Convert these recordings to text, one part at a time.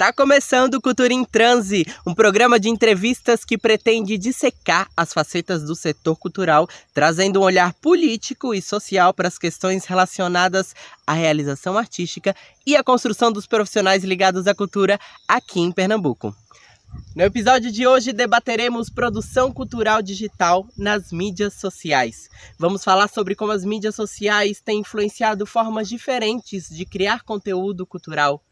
Tá começando o Cultura em Transe, um programa de entrevistas que pretende dissecar as facetas do setor cultural, trazendo um olhar político e social para as questões relacionadas à realização artística e à construção dos profissionais ligados à cultura aqui em Pernambuco. No episódio de hoje debateremos produção cultural digital nas mídias sociais. Vamos falar sobre como as mídias sociais têm influenciado formas diferentes de criar conteúdo cultural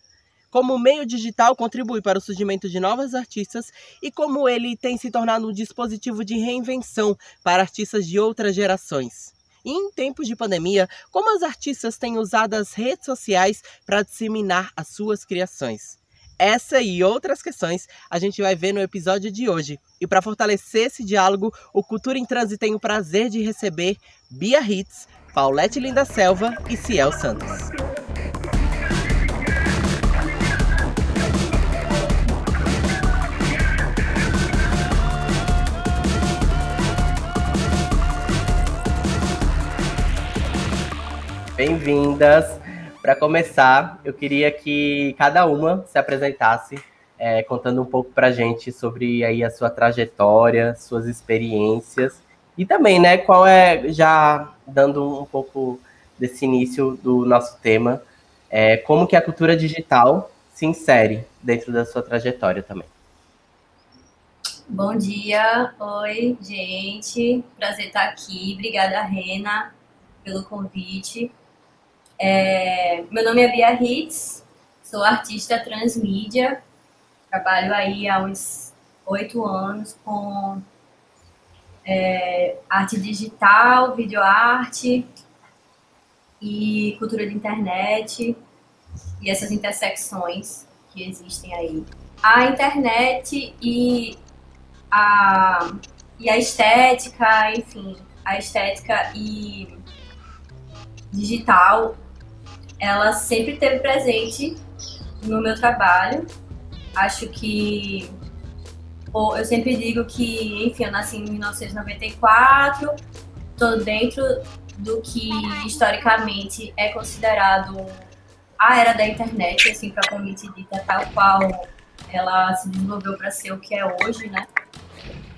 como o meio digital contribui para o surgimento de novos artistas e como ele tem se tornado um dispositivo de reinvenção para artistas de outras gerações. E em tempos de pandemia, como os artistas têm usado as redes sociais para disseminar as suas criações. Essa e outras questões a gente vai ver no episódio de hoje. E para fortalecer esse diálogo, o Cultura em Trânsito tem o prazer de receber Bia Hits, Paulette Linda Selva e Ciel Santos. Bem-vindas. Para começar, eu queria que cada uma se apresentasse, é, contando um pouco para a gente sobre aí a sua trajetória, suas experiências e também, né, qual é já dando um pouco desse início do nosso tema, é, como que a cultura digital se insere dentro da sua trajetória também. Bom dia, oi, gente. Prazer estar aqui. Obrigada, Rena, pelo convite. É, meu nome é Bia Hitz, sou artista transmídia, trabalho aí há uns oito anos com é, arte digital, videoarte e cultura de internet e essas intersecções que existem aí. A internet e a, e a estética, enfim, a estética e digital ela sempre esteve presente no meu trabalho. Acho que eu sempre digo que, enfim, eu nasci em 1994, estou dentro do que historicamente é considerado a era da internet, assim, propriamente dita, tal qual ela se desenvolveu para ser o que é hoje, né?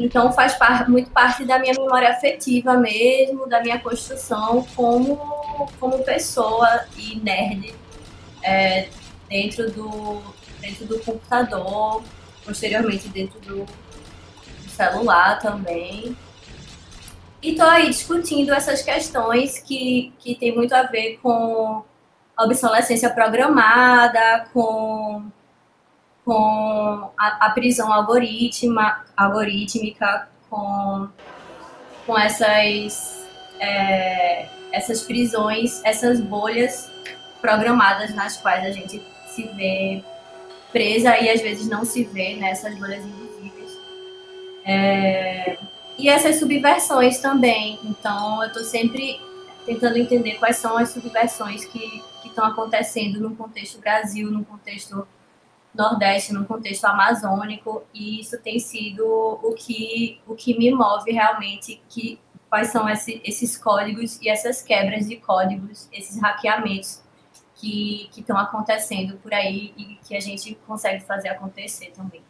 Então faz par muito parte da minha memória afetiva mesmo, da minha construção como, como pessoa e nerd é, dentro, do, dentro do computador, posteriormente dentro do, do celular também. E estou aí discutindo essas questões que, que tem muito a ver com obsolescência programada, com com a, a prisão algoritma, algorítmica, com, com essas, é, essas prisões, essas bolhas programadas nas quais a gente se vê presa e às vezes não se vê nessas bolhas invisíveis. É, e essas subversões também. Então, eu estou sempre tentando entender quais são as subversões que estão acontecendo no contexto Brasil, no contexto Nordeste, no contexto amazônico, e isso tem sido o que, o que me move realmente, que quais são esse, esses códigos e essas quebras de códigos, esses hackeamentos que estão acontecendo por aí e que a gente consegue fazer acontecer também.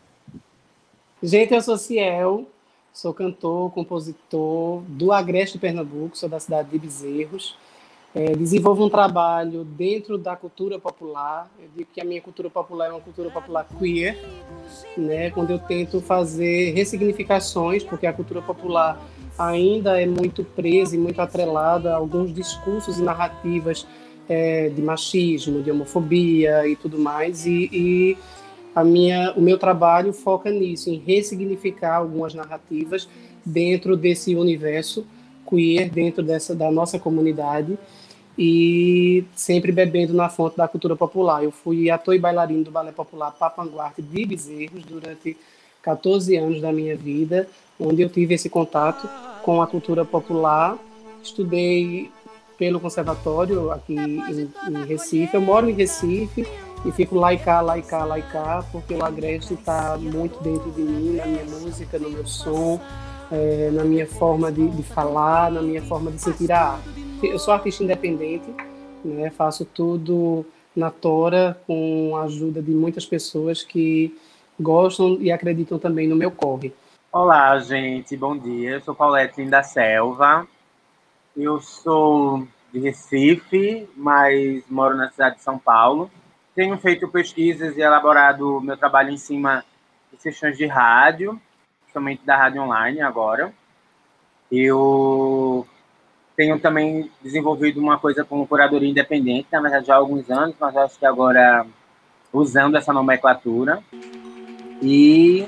Gente, eu sou Ciel, sou cantor, compositor do Agreste Pernambuco, sou da cidade de Bezerros, é, um trabalho dentro da cultura popular. Eu digo que a minha cultura popular é uma cultura popular queer, né? Quando eu tento fazer ressignificações, porque a cultura popular ainda é muito presa e muito atrelada a alguns discursos e narrativas é, de machismo, de homofobia e tudo mais. E, e a minha, o meu trabalho foca nisso, em ressignificar algumas narrativas dentro desse universo queer, dentro dessa da nossa comunidade e sempre bebendo na fonte da cultura popular. Eu fui ator e bailarino do Balé Popular Papanguarte de Bezerros durante 14 anos da minha vida, onde eu tive esse contato com a cultura popular. Estudei pelo conservatório aqui em, em Recife. Eu moro em Recife e fico lá e cá, lá e cá, lá e cá, porque o Agreste está muito dentro de mim, na minha música, no meu som, é, na minha forma de, de falar, na minha forma de sentir a arte eu sou artista independente, né? Faço tudo na Tora com a ajuda de muitas pessoas que gostam e acreditam também no meu corre. Olá, gente, bom dia. Eu sou Paulette da Selva. Eu sou de Recife, mas moro na cidade de São Paulo. Tenho feito pesquisas e elaborado meu trabalho em cima de sessões de rádio, principalmente da rádio online agora. Eu tenho também desenvolvido uma coisa como curadoria independente, na verdade já há alguns anos, mas acho que agora usando essa nomenclatura. E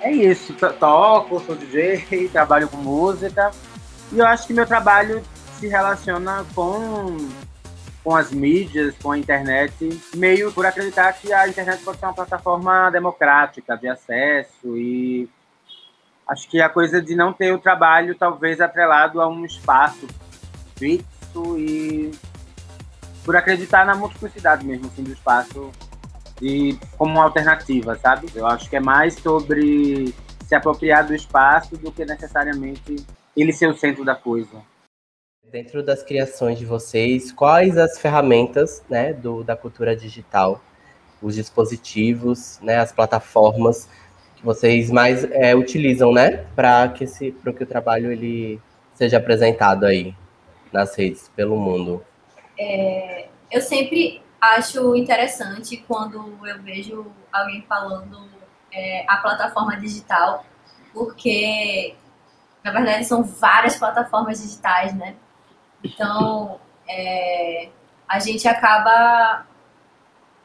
é isso, toco, sou DJ, trabalho com música. E eu acho que meu trabalho se relaciona com, com as mídias, com a internet, meio por acreditar que a internet pode ser uma plataforma democrática de acesso e acho que a coisa de não ter o trabalho talvez atrelado a um espaço fixo e por acreditar na multiplicidade mesmo assim, do espaço e como uma alternativa, sabe? Eu acho que é mais sobre se apropriar do espaço do que necessariamente ele ser o centro da coisa. Dentro das criações de vocês, quais as ferramentas né, do, da cultura digital, os dispositivos, né, as plataformas que vocês mais é, utilizam, né, para que, esse, que o trabalho ele seja apresentado aí nas redes pelo mundo? É, eu sempre acho interessante quando eu vejo alguém falando é, a plataforma digital, porque na verdade são várias plataformas digitais, né? Então é, a gente acaba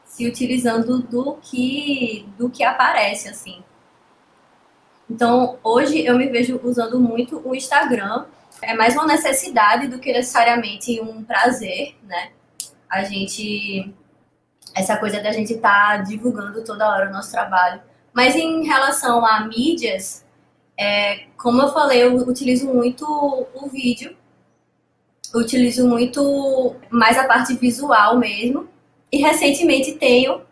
se utilizando do que do que aparece assim. Então, hoje eu me vejo usando muito o Instagram. É mais uma necessidade do que necessariamente um prazer, né? A gente. Essa coisa da gente estar tá divulgando toda hora o nosso trabalho. Mas em relação a mídias, é, como eu falei, eu utilizo muito o vídeo. Utilizo muito mais a parte visual mesmo. E recentemente tenho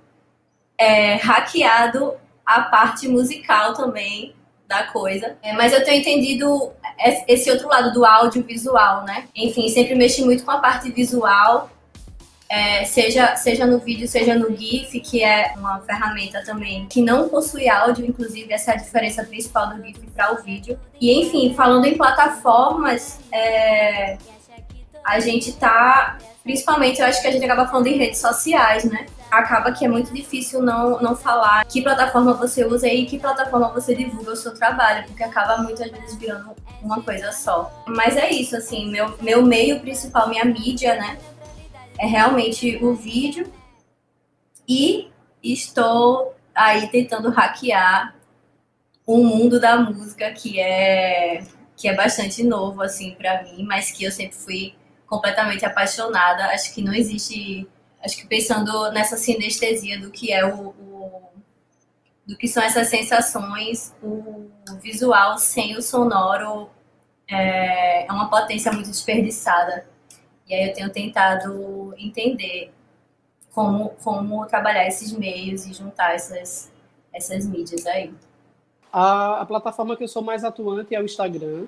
é, hackeado a parte musical também da coisa. É, mas eu tenho entendido esse outro lado do audiovisual, né? Enfim, sempre mexi muito com a parte visual, é, seja, seja no vídeo, seja no GIF, que é uma ferramenta também que não possui áudio, inclusive essa é a diferença principal do GIF para o vídeo. E enfim, falando em plataformas, é, a gente tá, principalmente eu acho que a gente acaba falando em redes sociais, né? acaba que é muito difícil não, não falar que plataforma você usa e que plataforma você divulga o seu trabalho, porque acaba muitas vezes virando uma coisa só. Mas é isso, assim, meu, meu meio principal, minha mídia, né, é realmente o vídeo e estou aí tentando hackear o mundo da música que é que é bastante novo assim para mim, mas que eu sempre fui completamente apaixonada. Acho que não existe acho que pensando nessa sinestesia do que é o, o, do que são essas sensações, o visual sem o sonoro é, é uma potência muito desperdiçada. E aí eu tenho tentado entender como, como trabalhar esses meios e juntar essas, essas mídias aí. A, a plataforma que eu sou mais atuante é o Instagram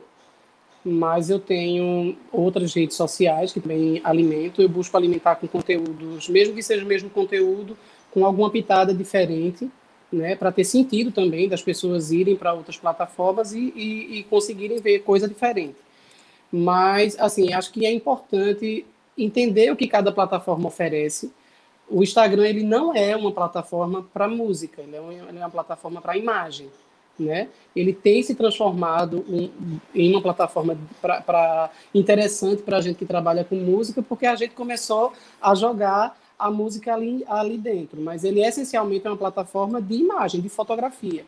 mas eu tenho outras redes sociais que também alimento. Eu busco alimentar com conteúdos, mesmo que seja o mesmo conteúdo, com alguma pitada diferente, né, para ter sentido também das pessoas irem para outras plataformas e, e, e, conseguirem ver coisa diferente. Mas, assim, acho que é importante entender o que cada plataforma oferece. O Instagram ele não é uma plataforma para música, ele é uma, ele é uma plataforma para imagem né? Ele tem se transformado um, em uma plataforma pra, pra interessante para a gente que trabalha com música, porque a gente começou a jogar a música ali, ali dentro, mas ele é essencialmente uma plataforma de imagem, de fotografia.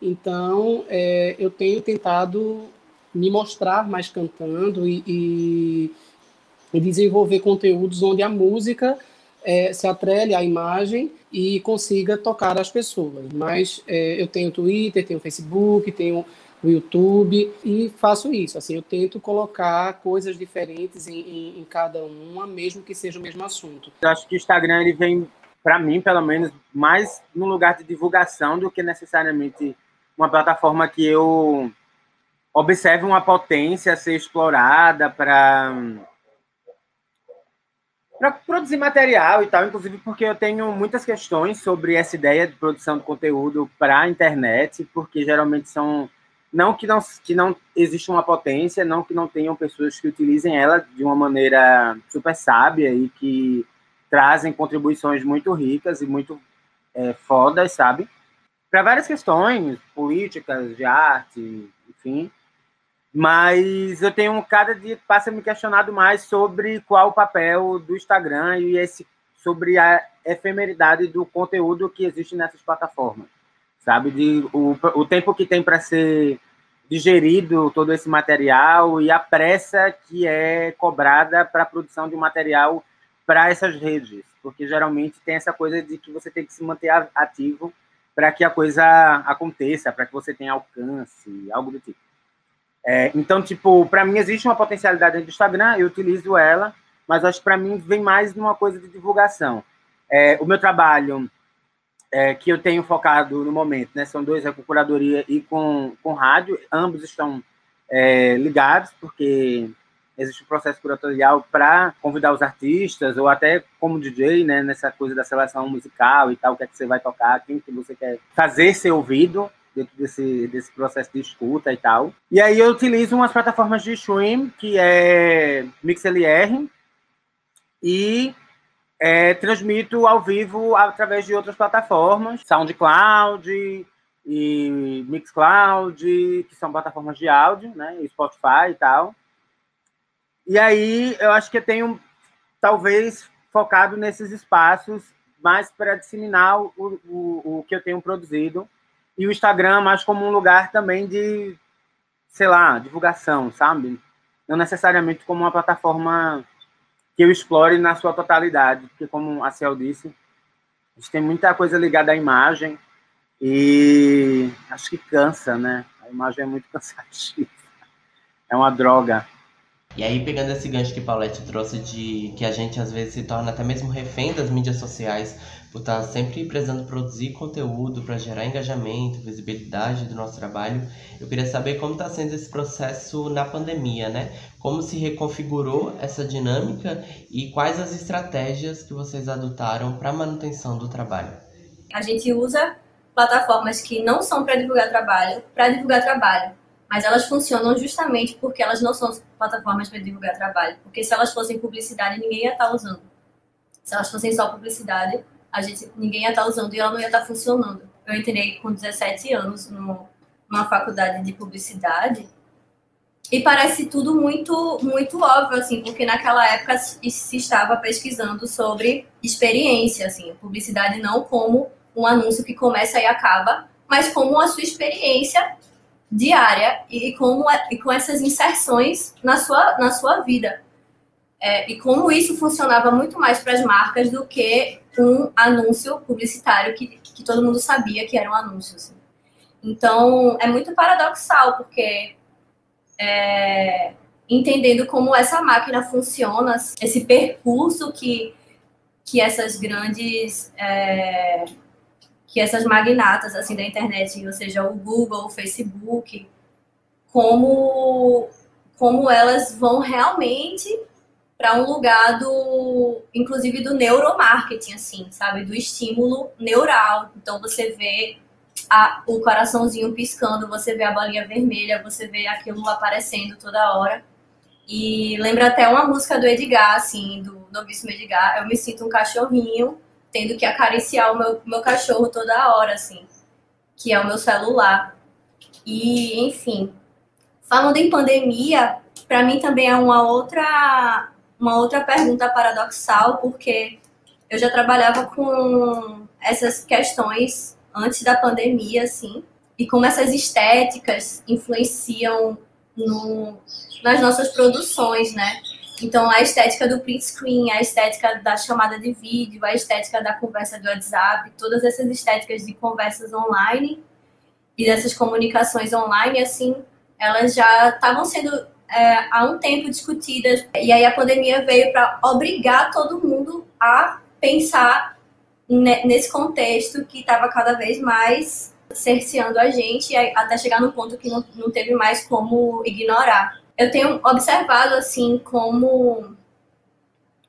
Então, é, eu tenho tentado me mostrar mais cantando e, e, e desenvolver conteúdos onde a música é, se atrele à imagem e consiga tocar as pessoas. Mas é, eu tenho Twitter, tenho Facebook, tenho o YouTube e faço isso. Assim, eu tento colocar coisas diferentes em, em, em cada uma, mesmo que seja o mesmo assunto. Eu acho que o Instagram ele vem, para mim, pelo menos, mais no lugar de divulgação do que necessariamente uma plataforma que eu observe uma potência a ser explorada para para produzir material e tal, inclusive porque eu tenho muitas questões sobre essa ideia de produção de conteúdo para a internet, porque geralmente são não que não que não existe uma potência, não que não tenham pessoas que utilizem ela de uma maneira super sábia e que trazem contribuições muito ricas e muito é, fodas, sabe? Para várias questões políticas, de arte, enfim. Mas eu tenho cada dia passa me questionado mais sobre qual o papel do Instagram e esse sobre a efemeridade do conteúdo que existe nessas plataformas, sabe? De o, o tempo que tem para ser digerido todo esse material e a pressa que é cobrada para a produção de um material para essas redes, porque geralmente tem essa coisa de que você tem que se manter ativo para que a coisa aconteça, para que você tenha alcance, algo do tipo. É, então, tipo, para mim existe uma potencialidade do Instagram, eu utilizo ela, mas acho que para mim vem mais numa coisa de divulgação. É, o meu trabalho é, que eu tenho focado no momento, né, são dois, é com curadoria e com, com rádio, ambos estão é, ligados, porque existe um processo curatorial para convidar os artistas, ou até como DJ, né, nessa coisa da seleção musical e tal, o que é que você vai tocar, quem que você quer fazer ser ouvido, dentro desse, desse processo de escuta e tal. E aí eu utilizo umas plataformas de stream, que é MixLR, e é, transmito ao vivo através de outras plataformas, SoundCloud e Mixcloud, que são plataformas de áudio, né, Spotify e tal. E aí eu acho que eu tenho, talvez, focado nesses espaços mais para disseminar o, o, o que eu tenho produzido e o Instagram mais como um lugar também de, sei lá, divulgação, sabe? Não necessariamente como uma plataforma que eu explore na sua totalidade, porque como a Ciel disse, a gente tem muita coisa ligada à imagem e acho que cansa, né? A imagem é muito cansativa. É uma droga. E aí, pegando esse gancho que Paulette trouxe de que a gente às vezes se torna até mesmo refém das mídias sociais por estar sempre precisando produzir conteúdo para gerar engajamento, visibilidade do nosso trabalho, eu queria saber como está sendo esse processo na pandemia, né? Como se reconfigurou essa dinâmica e quais as estratégias que vocês adotaram para manutenção do trabalho. A gente usa plataformas que não são para divulgar trabalho, para divulgar trabalho mas elas funcionam justamente porque elas não são plataformas para divulgar trabalho. Porque se elas fossem publicidade, ninguém ia estar tá usando. Se elas fossem só publicidade, a gente, ninguém ia estar tá usando e ela não ia estar tá funcionando. Eu entrei com 17 anos no, numa faculdade de publicidade e parece tudo muito muito óbvio assim, porque naquela época se estava pesquisando sobre experiência, assim, publicidade não como um anúncio que começa e acaba, mas como a sua experiência diária e, como, é, e com essas inserções na sua, na sua vida. É, e como isso funcionava muito mais para as marcas do que um anúncio publicitário que, que todo mundo sabia que era um anúncio. Assim. Então, é muito paradoxal, porque é, entendendo como essa máquina funciona, esse percurso que, que essas grandes é, que essas magnatas assim da internet, ou seja, o Google, o Facebook, como como elas vão realmente para um lugar do, inclusive do neuromarketing, assim, sabe, do estímulo neural. Então você vê a, o coraçãozinho piscando, você vê a bolinha vermelha, você vê aquilo aparecendo toda hora. E lembra até uma música do Edgar, assim, do novíssimo Edgar. Eu me sinto um cachorrinho tendo que acariciar o meu, meu cachorro toda hora, assim, que é o meu celular. E, enfim, falando em pandemia, para mim também é uma outra, uma outra pergunta paradoxal, porque eu já trabalhava com essas questões antes da pandemia, assim, e como essas estéticas influenciam no, nas nossas produções, né? Então, a estética do print screen, a estética da chamada de vídeo, a estética da conversa do WhatsApp, todas essas estéticas de conversas online e dessas comunicações online, assim, elas já estavam sendo é, há um tempo discutidas. E aí a pandemia veio para obrigar todo mundo a pensar nesse contexto que estava cada vez mais cerceando a gente, até chegar no ponto que não, não teve mais como ignorar eu tenho observado assim como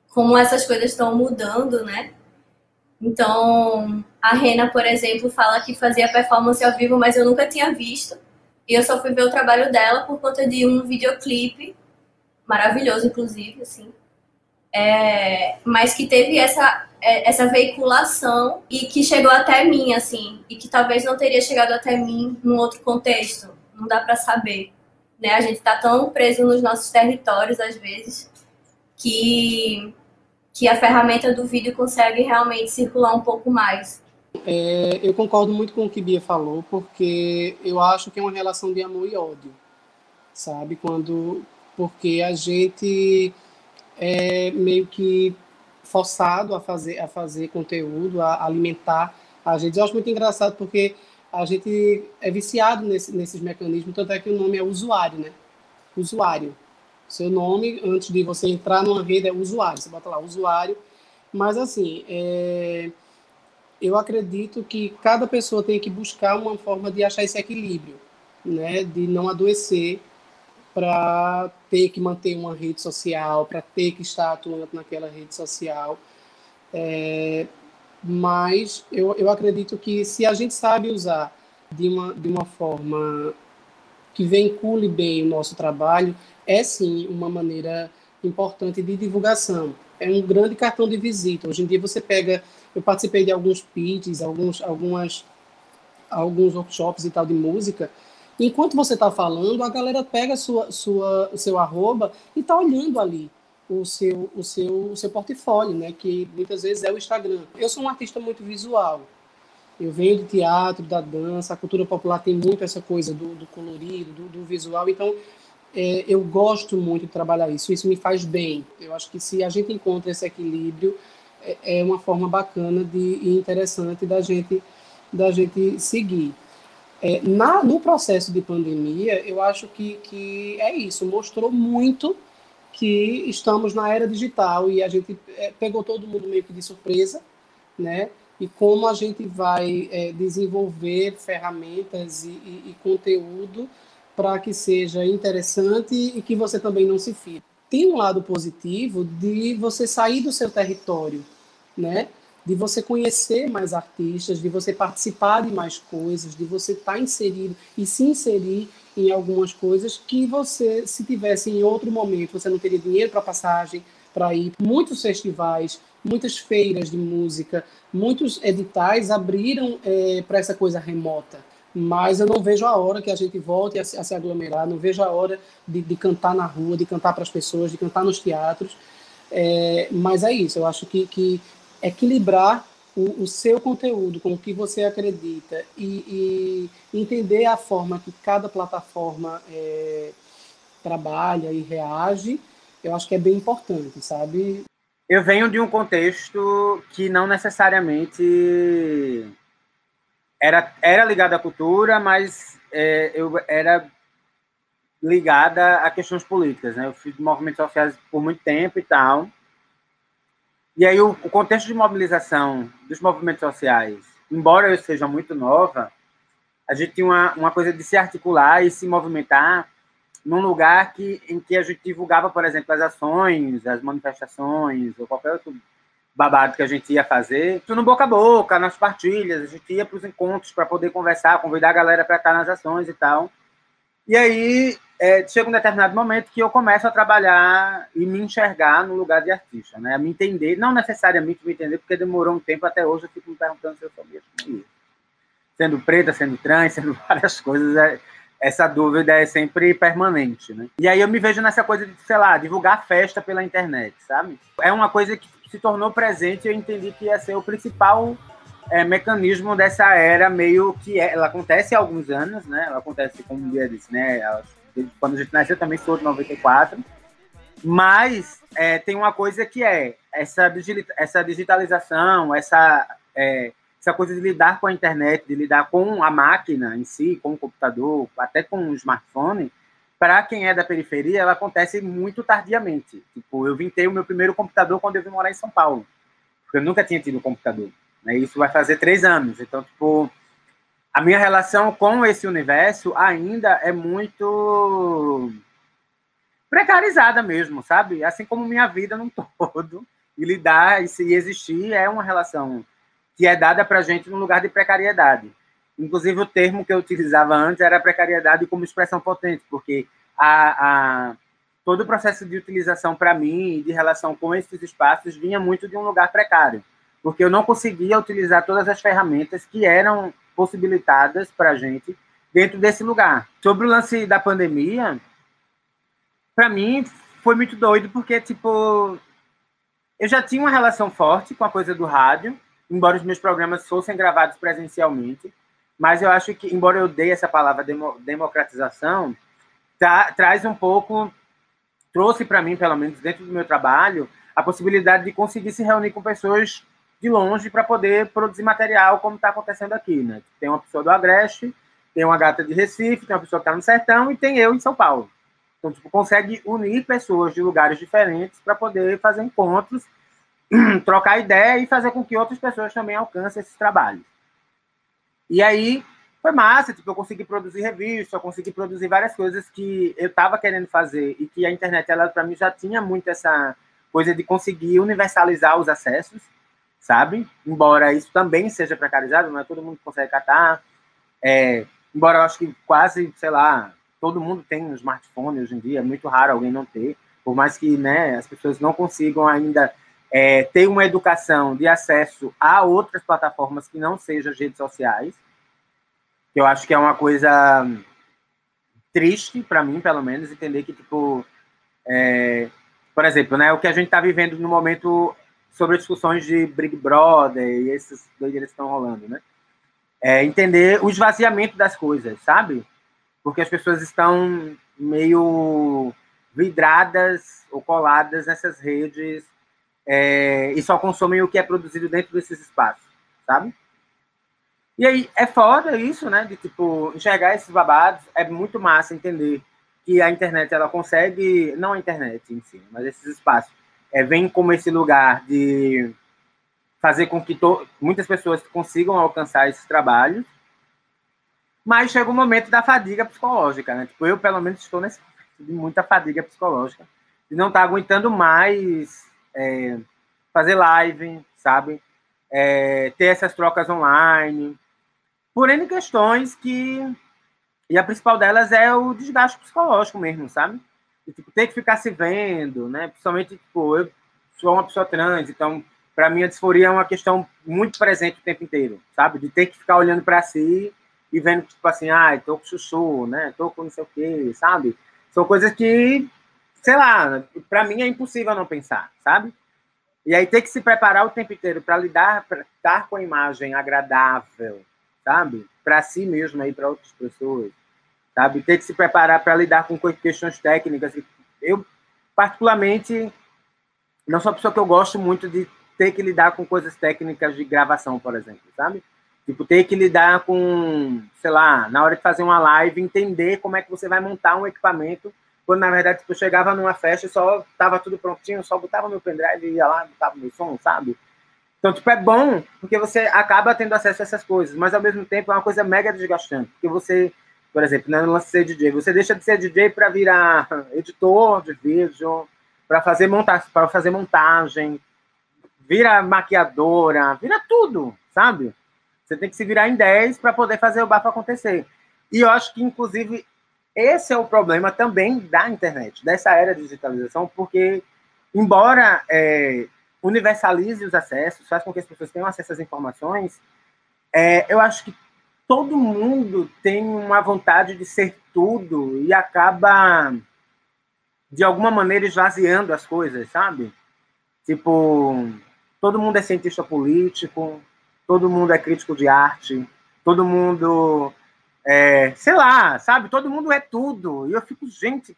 como essas coisas estão mudando, né? Então, a Rena, por exemplo, fala que fazia performance ao vivo, mas eu nunca tinha visto. E eu só fui ver o trabalho dela por conta de um videoclipe, maravilhoso, inclusive, assim. É, mas que teve essa, é, essa veiculação e que chegou até mim, assim, e que talvez não teria chegado até mim num outro contexto. Não dá para saber. Né? A gente está tão preso nos nossos territórios, às vezes, que, que a ferramenta do vídeo consegue realmente circular um pouco mais. É, eu concordo muito com o que Bia falou, porque eu acho que é uma relação de amor e ódio, sabe? Quando, porque a gente é meio que forçado a fazer, a fazer conteúdo, a alimentar a gente. Eu acho muito engraçado porque a gente é viciado nesse, nesses mecanismos, tanto é que o nome é usuário, né? Usuário. Seu nome, antes de você entrar numa rede, é usuário. Você bota lá, usuário. Mas, assim, é... eu acredito que cada pessoa tem que buscar uma forma de achar esse equilíbrio, né? De não adoecer para ter que manter uma rede social, para ter que estar atuando naquela rede social. É, mas eu, eu acredito que se a gente sabe usar de uma, de uma forma que vincule bem o nosso trabalho, é sim uma maneira importante de divulgação. É um grande cartão de visita. Hoje em dia você pega, eu participei de alguns pitches, alguns, algumas, alguns workshops e tal de música, Enquanto você está falando, a galera pega sua, sua, o seu arroba e está olhando ali o seu, o, seu, o seu portfólio, né? que muitas vezes é o Instagram. Eu sou um artista muito visual. Eu venho do teatro, da dança, a cultura popular tem muito essa coisa do, do colorido, do, do, visual. Então, é, eu gosto muito de trabalhar isso. Isso me faz bem. Eu acho que se a gente encontra esse equilíbrio, é, é uma forma bacana de, e interessante da gente, da gente seguir. É, na, no processo de pandemia, eu acho que, que é isso, mostrou muito que estamos na era digital e a gente é, pegou todo mundo meio que de surpresa, né? E como a gente vai é, desenvolver ferramentas e, e, e conteúdo para que seja interessante e que você também não se fique. Tem um lado positivo de você sair do seu território, né? de você conhecer mais artistas, de você participar de mais coisas, de você estar tá inserido e se inserir em algumas coisas que você, se tivesse em outro momento, você não teria dinheiro para passagem, para ir. Muitos festivais, muitas feiras de música, muitos editais abriram é, para essa coisa remota. Mas eu não vejo a hora que a gente volte a, se aglomerar, não vejo a hora de, de cantar na rua, de cantar para as pessoas, de cantar nos teatros. É, mas é isso, eu acho que, que equilibrar o, o, seu conteúdo com o que você acredita e, e entender a forma que cada plataforma é, trabalha e reage, eu acho que é bem importante, sabe? Eu venho de um contexto que não necessariamente era, era ligado à cultura, mas é, eu era ligada a questões políticas, né? Eu fiz movimentos sociais por muito tempo e tal. E aí o, o contexto de mobilização dos movimentos sociais, embora eu seja muito nova, a gente tinha uma, uma coisa de se articular e se movimentar num lugar que, em que a gente divulgava, por exemplo, as ações, as manifestações, ou qualquer outro babado que a gente ia fazer, tudo no boca a boca, nas partilhas, a gente ia para os encontros para poder conversar, convidar a galera para estar nas ações e tal. E aí é, chega um determinado momento que eu começo a trabalhar e me enxergar no lugar de artista, né? A me entender, não necessariamente me entender, porque demorou um tempo até hoje, eu fico me perguntando se eu sou mesmo Sendo preta, sendo trans, sendo várias coisas, é, essa dúvida é sempre permanente, né? E aí eu me vejo nessa coisa de, sei lá, divulgar festa pela internet, sabe? É uma coisa que se tornou presente e eu entendi que ia ser o principal é, mecanismo dessa era meio que é, ela acontece há alguns anos, né? Ela acontece, como o Bia disse, né? Quando a gente nasceu também sou de 94. Mas é, tem uma coisa que é essa, essa digitalização, essa, é, essa coisa de lidar com a internet, de lidar com a máquina em si, com o computador, até com o smartphone, para quem é da periferia, ela acontece muito tardiamente. Tipo, eu vim ter o meu primeiro computador quando eu vim morar em São Paulo, porque eu nunca tinha tido computador. Né? Isso vai fazer três anos. Então, tipo, a minha relação com esse universo ainda é muito precarizada mesmo, sabe? Assim como minha vida num todo. E lidar e se existir é uma relação que é dada para gente num lugar de precariedade. Inclusive, o termo que eu utilizava antes era precariedade como expressão potente, porque a, a todo o processo de utilização para mim, de relação com esses espaços, vinha muito de um lugar precário, porque eu não conseguia utilizar todas as ferramentas que eram possibilitadas para a gente dentro desse lugar. Sobre o lance da pandemia, para mim foi muito doido, porque, tipo, eu já tinha uma relação forte com a coisa do rádio, embora os meus programas fossem gravados presencialmente, mas eu acho que, embora eu dê essa palavra demo, democratização, tá, traz um pouco, trouxe para mim, pelo menos dentro do meu trabalho, a possibilidade de conseguir se reunir com pessoas de longe para poder produzir material, como está acontecendo aqui. Né? Tem uma pessoa do Agreste, tem uma gata de Recife, tem uma pessoa que está no Sertão e tem eu em São Paulo. Então, tipo, consegue unir pessoas de lugares diferentes para poder fazer encontros, trocar ideia e fazer com que outras pessoas também alcancem esses trabalhos. E aí foi massa, tipo, eu consegui produzir revista, eu consegui produzir várias coisas que eu estava querendo fazer e que a internet, ela para mim já tinha muito essa coisa de conseguir universalizar os acessos, sabe? Embora isso também seja precarizado, não é todo mundo que consegue catar. É, embora eu acho que quase, sei lá, todo mundo tem um smartphone hoje em dia, é muito raro alguém não ter, por mais que né, as pessoas não consigam ainda é, ter uma educação de acesso a outras plataformas que não sejam as redes sociais, que eu acho que é uma coisa triste para mim, pelo menos, entender que, tipo, é, por exemplo, né, o que a gente está vivendo no momento sobre discussões de Big Brother e esses doideiras que estão rolando, né? É entender o esvaziamento das coisas, sabe? Porque as pessoas estão meio vidradas ou coladas nessas redes é, e só consomem o que é produzido dentro desses espaços, sabe? E aí é foda isso, né? De tipo enxergar esses babados é muito massa entender que a internet ela consegue, não a internet em si, mas esses espaços é, vem como esse lugar de fazer com que muitas pessoas consigam alcançar esses trabalhos, mas chega o um momento da fadiga psicológica, né? Tipo, eu pelo menos estou nesse de muita fadiga psicológica, de não estar tá aguentando mais é, fazer live, sabe? É, ter essas trocas online, por N questões que. E a principal delas é o desgaste psicológico mesmo, sabe? E, tipo, ter que ficar se vendo, né? Principalmente, tipo, eu sou uma pessoa trans, então, para mim, a disforia é uma questão muito presente o tempo inteiro, sabe? De ter que ficar olhando para si e vendo, tipo assim, ah, tô com chuchu, né? Tô com não sei o quê, sabe? São coisas que, sei lá, para mim é impossível não pensar, sabe? E aí ter que se preparar o tempo inteiro para lidar, para estar com a imagem agradável, sabe? Para si mesmo aí para outras pessoas, sabe? Ter que se preparar para lidar com questões técnicas. Eu particularmente não sou uma pessoa que eu gosto muito de ter que lidar com coisas técnicas de gravação, por exemplo, sabe? Tipo, ter que lidar com, sei lá, na hora de fazer uma live, entender como é que você vai montar um equipamento quando na verdade tipo, eu chegava numa festa e só tava tudo prontinho, só botava meu pendrive e ia lá, botava meu som, sabe? Então, tipo, é bom porque você acaba tendo acesso a essas coisas, mas ao mesmo tempo é uma coisa mega desgastante, porque você, por exemplo, né, no lance de ser DJ, você deixa de ser DJ para virar editor de vídeo, para fazer montagem, para fazer montagem, vira maquiadora, vira tudo, sabe? Você tem que se virar em 10 para poder fazer o bafo acontecer. E eu acho que, inclusive, esse é o problema também da internet, dessa era de digitalização, porque, embora é, universalize os acessos, faz com que as pessoas tenham acesso às informações, é, eu acho que todo mundo tem uma vontade de ser tudo e acaba, de alguma maneira, esvaziando as coisas, sabe? Tipo, todo mundo é cientista político, todo mundo é crítico de arte, todo mundo é, sei lá, sabe? Todo mundo é tudo. E eu fico, gente,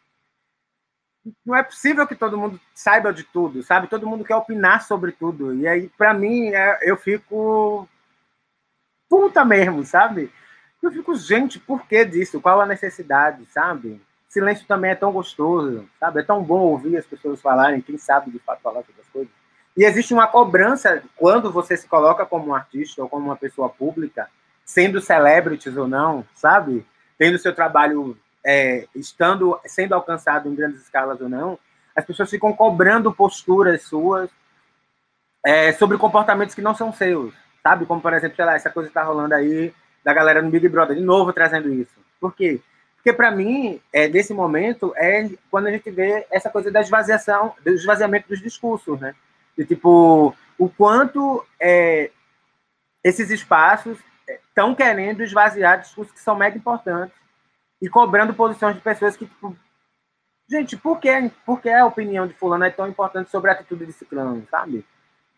não é possível que todo mundo saiba de tudo, sabe? Todo mundo quer opinar sobre tudo. E aí, para mim, é, eu fico puta mesmo, sabe? Eu fico, gente, por que disso? Qual a necessidade, sabe? Silêncio também é tão gostoso, sabe? É tão bom ouvir as pessoas falarem, quem sabe de fato falar sobre as coisas. E existe uma cobrança quando você se coloca como um artista ou como uma pessoa pública sendo celebrities ou não, sabe? Tendo seu trabalho é, estando sendo alcançado em grandes escalas ou não, as pessoas ficam cobrando posturas suas é, sobre comportamentos que não são seus, sabe? Como, por exemplo, sei lá, essa coisa que tá rolando aí da galera no Big Brother, de novo trazendo isso. Por quê? Porque, para mim, é, nesse momento, é quando a gente vê essa coisa da esvaziação, do esvaziamento dos discursos, né? De, tipo, o quanto é, esses espaços estão querendo esvaziar discursos que são mega importantes e cobrando posições de pessoas que, tipo, gente, por que, por que a opinião de fulano é tão importante sobre a atitude de ciclano, sabe?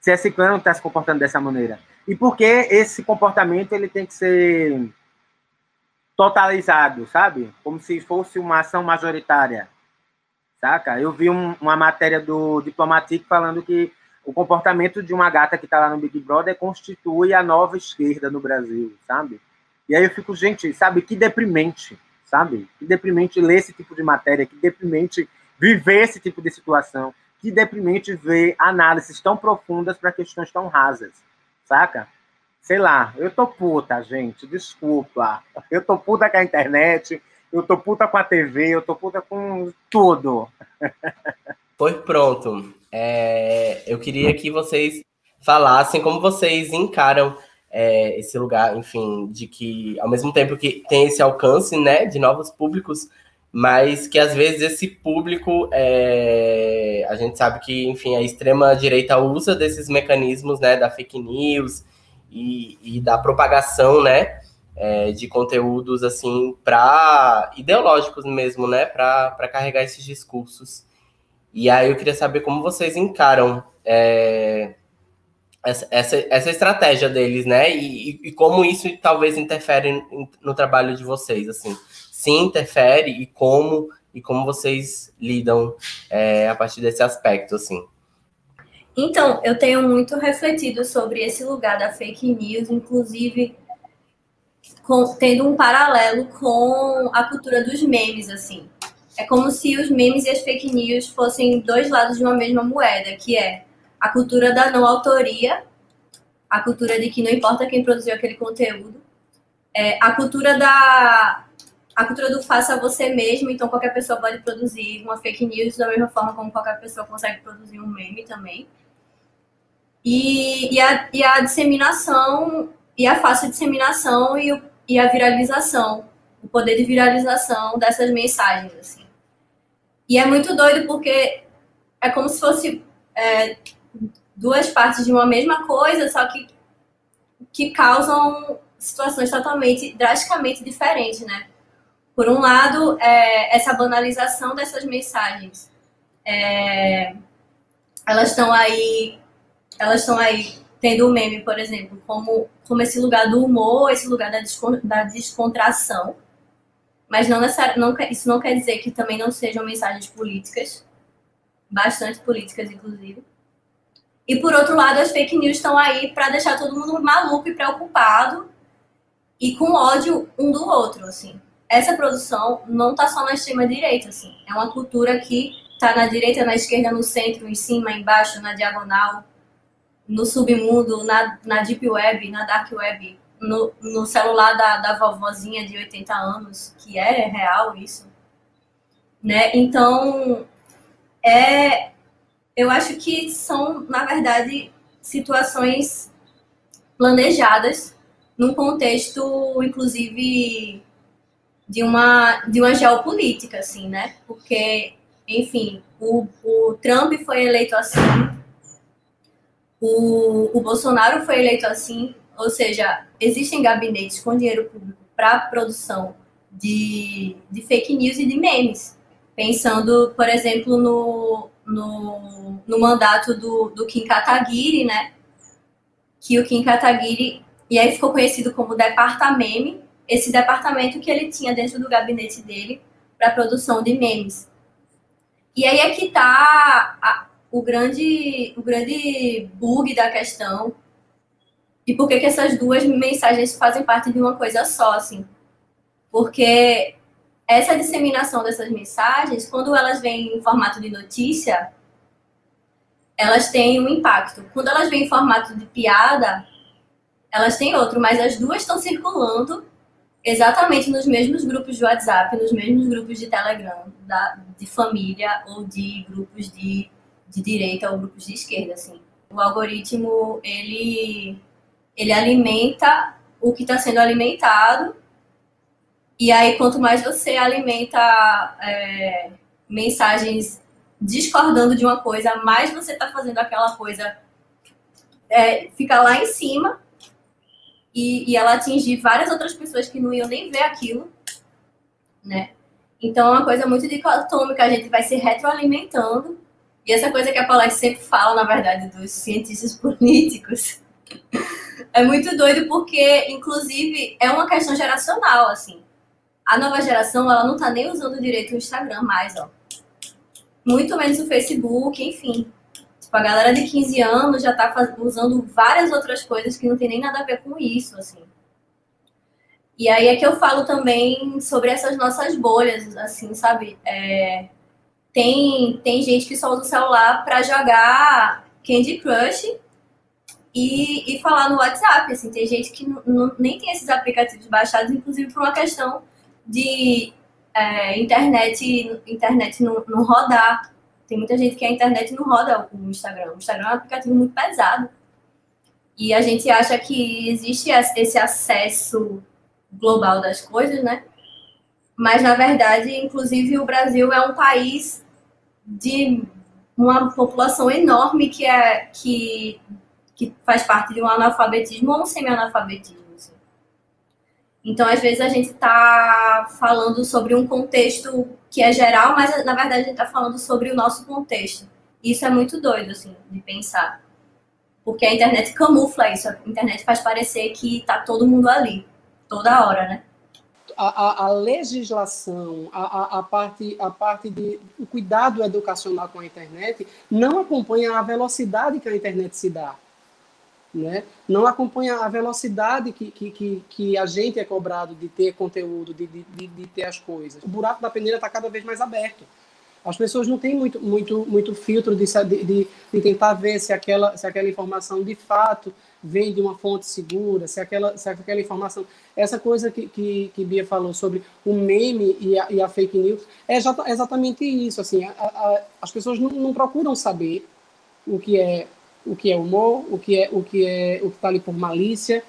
Se é ciclano está se comportando dessa maneira. E por que esse comportamento ele tem que ser totalizado, sabe? Como se fosse uma ação majoritária, saca? Eu vi um, uma matéria do Diplomatique falando que o comportamento de uma gata que está lá no Big Brother constitui a nova esquerda no Brasil, sabe? E aí eu fico, gente, sabe, que deprimente, sabe? Que deprimente ler esse tipo de matéria, que deprimente viver esse tipo de situação, que deprimente ver análises tão profundas para questões tão rasas, saca? Sei lá, eu tô puta, gente, desculpa. Eu tô puta com a internet, eu tô puta com a TV, eu tô puta com tudo. Foi pronto. É, eu queria que vocês falassem como vocês encaram é, esse lugar, enfim, de que ao mesmo tempo que tem esse alcance, né, de novos públicos, mas que às vezes esse público, é, a gente sabe que, enfim, a extrema direita usa desses mecanismos, né, da fake news e, e da propagação, né, é, de conteúdos assim para ideológicos mesmo, né, para carregar esses discursos. E aí eu queria saber como vocês encaram é, essa, essa, essa, estratégia deles, né? E, e, como isso talvez interfere no trabalho de vocês, assim. Se interfere e como e como vocês lidam é, a partir desse aspecto, assim. Então, eu tenho muito refletido sobre esse lugar da fake news, inclusive com, tendo um paralelo com a cultura dos memes, assim. É como se os memes e as fake news fossem dois lados de uma mesma moeda, que é a cultura da não autoria, a cultura de que não importa quem produziu aquele conteúdo, é, a cultura da a cultura do faça você mesmo, então qualquer pessoa pode produzir uma fake news da mesma forma como qualquer pessoa consegue produzir um meme também. E, e, a, e a disseminação, e a fácil disseminação e, o, e a viralização, o poder de viralização dessas mensagens, assim. E é muito doido porque é como se fosse é, duas partes de uma mesma coisa, só que que causam situações totalmente, drasticamente diferentes, né? Por um lado, é, essa banalização dessas mensagens, é, elas estão aí, elas estão aí tendo o meme, por exemplo, como, como esse lugar do humor, esse lugar da, da descontração, mas não, não isso não quer dizer que também não sejam mensagens políticas, bastante políticas, inclusive. E por outro lado, as fake news estão aí para deixar todo mundo maluco e preocupado e com ódio um do outro, assim. Essa produção não está só na extrema direita, assim. É uma cultura que está na direita, na esquerda, no centro, em cima, embaixo, na diagonal, no submundo, na, na deep web, na dark web, no, no celular da, da vovozinha de 80 anos, que é real isso. Né? Então, é, eu acho que são, na verdade, situações planejadas num contexto, inclusive, de uma, de uma geopolítica, assim, né? Porque, enfim, o, o Trump foi eleito assim, o, o Bolsonaro foi eleito assim, ou seja, existem gabinetes com dinheiro público para produção de, de fake news e de memes. Pensando, por exemplo, no, no, no mandato do, do Kim Kataguiri, né? Que o Kim Kataguiri, e aí ficou conhecido como Departamento, esse departamento que ele tinha dentro do gabinete dele para produção de memes. E aí é que está o grande, o grande bug da questão, e por que, que essas duas mensagens fazem parte de uma coisa só, assim? Porque essa disseminação dessas mensagens, quando elas vêm em formato de notícia, elas têm um impacto. Quando elas vêm em formato de piada, elas têm outro, mas as duas estão circulando exatamente nos mesmos grupos de WhatsApp, nos mesmos grupos de Telegram, da, de família ou de grupos de, de direita ou grupos de esquerda, assim. O algoritmo, ele, ele alimenta o que está sendo alimentado, e aí quanto mais você alimenta é, mensagens discordando de uma coisa, mais você está fazendo aquela coisa é, ficar lá em cima e, e ela atingir várias outras pessoas que não iam nem ver aquilo, né? Então é uma coisa muito dicotômica, a gente vai se retroalimentando. E essa coisa que a Paulette sempre fala, na verdade, dos cientistas políticos, é muito doido porque, inclusive, é uma questão geracional, assim. A nova geração, ela não tá nem usando direito o Instagram mais, ó. Muito menos o Facebook, enfim. Tipo, a galera de 15 anos já tá usando várias outras coisas que não tem nem nada a ver com isso, assim. E aí é que eu falo também sobre essas nossas bolhas, assim, sabe? É, tem, tem gente que só usa o celular para jogar Candy Crush e, e falar no WhatsApp, assim. Tem gente que nem tem esses aplicativos baixados, inclusive por uma questão de é, internet, internet não, não rodar. Tem muita gente que a internet não roda o Instagram. O Instagram é um aplicativo muito pesado. E a gente acha que existe esse acesso global das coisas, né? Mas, na verdade, inclusive, o Brasil é um país de uma população enorme que, é, que, que faz parte de um analfabetismo ou um semi-analfabetismo. Então, às vezes, a gente está falando sobre um contexto que é geral, mas na verdade a gente está falando sobre o nosso contexto. Isso é muito doido, assim, de pensar. Porque a internet camufla isso. A internet faz parecer que está todo mundo ali, toda hora, né? A, a, a legislação, a, a, parte, a parte de o cuidado educacional com a internet não acompanha a velocidade que a internet se dá né? não acompanha a velocidade que, que, que, a gente é cobrado de ter conteúdo, de, de, de ter as coisas. O buraco da peneira está cada vez mais aberto. As pessoas não têm muito, muito, muito filtro de, de, de, tentar ver se aquela, se aquela informação de fato vem de uma fonte segura, se aquela, se aquela informação. Essa coisa que, que, que Bia falou sobre o meme e a, e a fake news é exatamente isso. Assim, a, a, as pessoas não, não procuram saber o que é o que é humor, o que é o que é o que está ali por malícia,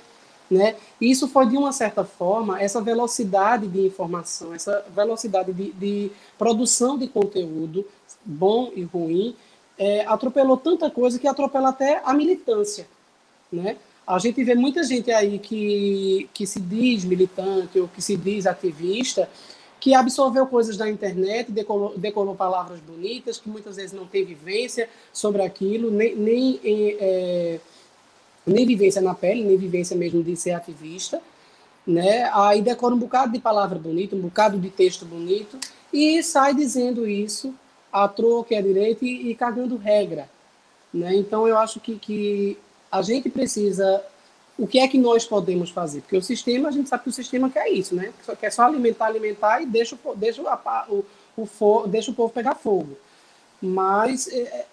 né? E isso foi de uma certa forma essa velocidade de informação, essa velocidade de, de produção de conteúdo bom e ruim, é, atropelou tanta coisa que atropela até a militância, né? A gente vê muita gente aí que, que se diz militante ou que se diz ativista que absorveu coisas da internet, decolou, decolou palavras bonitas, que muitas vezes não tem vivência sobre aquilo, nem, nem, é, nem vivência na pele, nem vivência mesmo de ser ativista, né? Aí decora um bocado de palavra bonita, um bocado de texto bonito, e sai dizendo isso a troca e a direita e, e cagando regra. Né? Então, eu acho que, que a gente precisa o que é que nós podemos fazer? Porque o sistema, a gente sabe que o sistema quer isso, né? Só quer só alimentar, alimentar e deixa, deixa, o, o, deixa o povo pegar fogo. Mas é,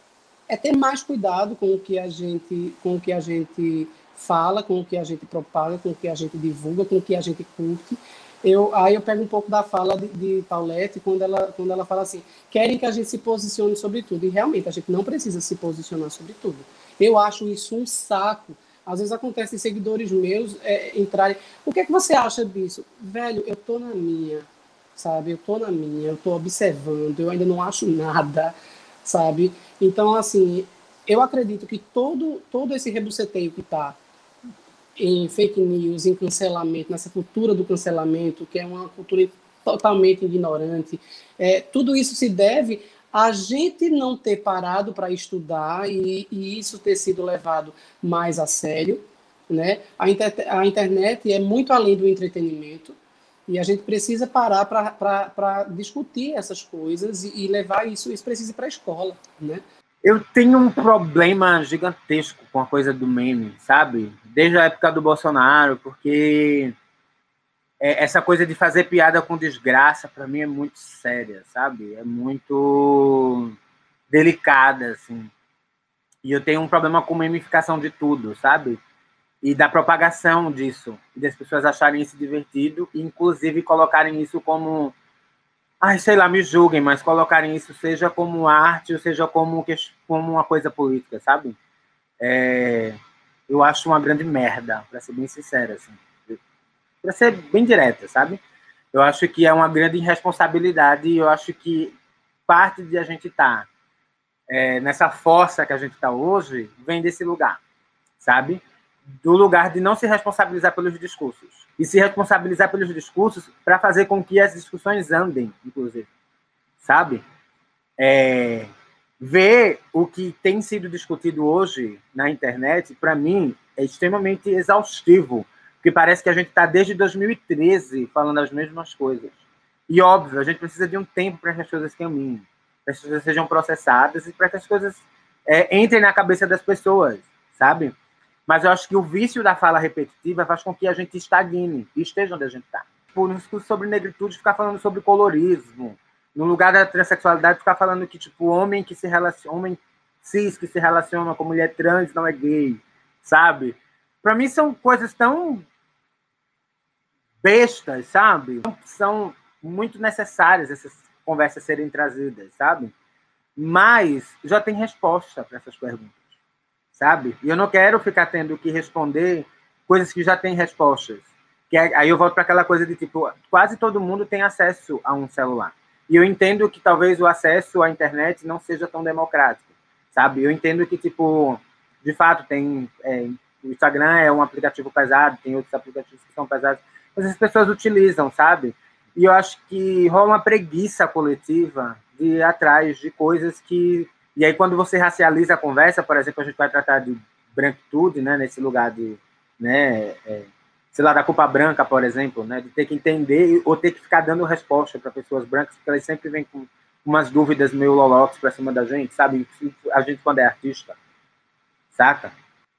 é, ter mais cuidado com o que a gente, com o que a gente fala, com o que a gente propaga, com o que a gente divulga, com o que a gente curte. Eu, aí eu pego um pouco da fala de, de Paulette quando ela, quando ela fala assim, querem que a gente se posicione sobre tudo. E realmente, a gente não precisa se posicionar sobre tudo. Eu acho isso um saco às vezes acontece seguidores meus é, entrarem. O que é que você acha disso? Velho, eu tô na minha, sabe? Eu tô na minha, eu tô observando, eu ainda não acho nada, sabe? Então, assim, eu acredito que todo, todo esse rebuceteio que tá em fake news, em cancelamento, nessa cultura do cancelamento, que é uma cultura totalmente ignorante, é, tudo isso se deve a gente não ter parado para estudar e, e, isso ter sido levado mais a sério, né? A, inter, a, internet é muito além do entretenimento e a gente precisa parar para discutir essas coisas e, e, levar isso, isso precisa ir para a escola, né? Eu tenho um problema gigantesco com a coisa do meme, sabe? Desde a época do Bolsonaro, porque é, essa coisa de fazer piada com desgraça, para mim, é muito séria, sabe? É muito delicada, assim. E eu tenho um problema com memificação de tudo, sabe? E da propagação disso. E das pessoas acharem isso divertido, e inclusive colocarem isso como. Ai, sei lá, me julguem, mas colocarem isso seja como arte, ou seja como, como uma coisa política, sabe? é, eu acho uma grande merda, para ser bem sincero, assim. Para ser bem direta, sabe? Eu acho que é uma grande irresponsabilidade e eu acho que parte de a gente estar tá, é, nessa força que a gente está hoje vem desse lugar, sabe? Do lugar de não se responsabilizar pelos discursos e se responsabilizar pelos discursos para fazer com que as discussões andem, inclusive, sabe? É, ver o que tem sido discutido hoje na internet, para mim, é extremamente exaustivo, porque parece que a gente está desde 2013 falando as mesmas coisas. E óbvio, a gente precisa de um tempo para que as coisas caminhem, para que as coisas sejam processadas e para que as coisas é, entrem na cabeça das pessoas, sabe? Mas eu acho que o vício da fala repetitiva faz com que a gente estagne e esteja onde a gente está. Por um discurso sobre negritude, ficar falando sobre colorismo, no lugar da transexualidade, ficar falando que, tipo, homem que se relaciona, homem cis que se relaciona com mulher trans não é gay, sabe? Para mim são coisas tão bestas, sabe? São muito necessárias essas conversas serem trazidas, sabe? Mas já tem resposta para essas perguntas, sabe? E eu não quero ficar tendo que responder coisas que já têm respostas. Que é, aí eu volto para aquela coisa de tipo, quase todo mundo tem acesso a um celular. E eu entendo que talvez o acesso à internet não seja tão democrático, sabe? Eu entendo que, tipo, de fato, tem. É, o Instagram é um aplicativo pesado, tem outros aplicativos que são pesados, mas as pessoas utilizam, sabe? E eu acho que rola uma preguiça coletiva de ir atrás de coisas que. E aí, quando você racializa a conversa, por exemplo, a gente vai tratar de branquitude, né, nesse lugar de. Né, é, sei lá, da culpa branca, por exemplo, né? De ter que entender ou ter que ficar dando resposta para pessoas brancas, porque elas sempre vêm com umas dúvidas meio lolocos para cima da gente, sabe? A gente quando é artista, saca?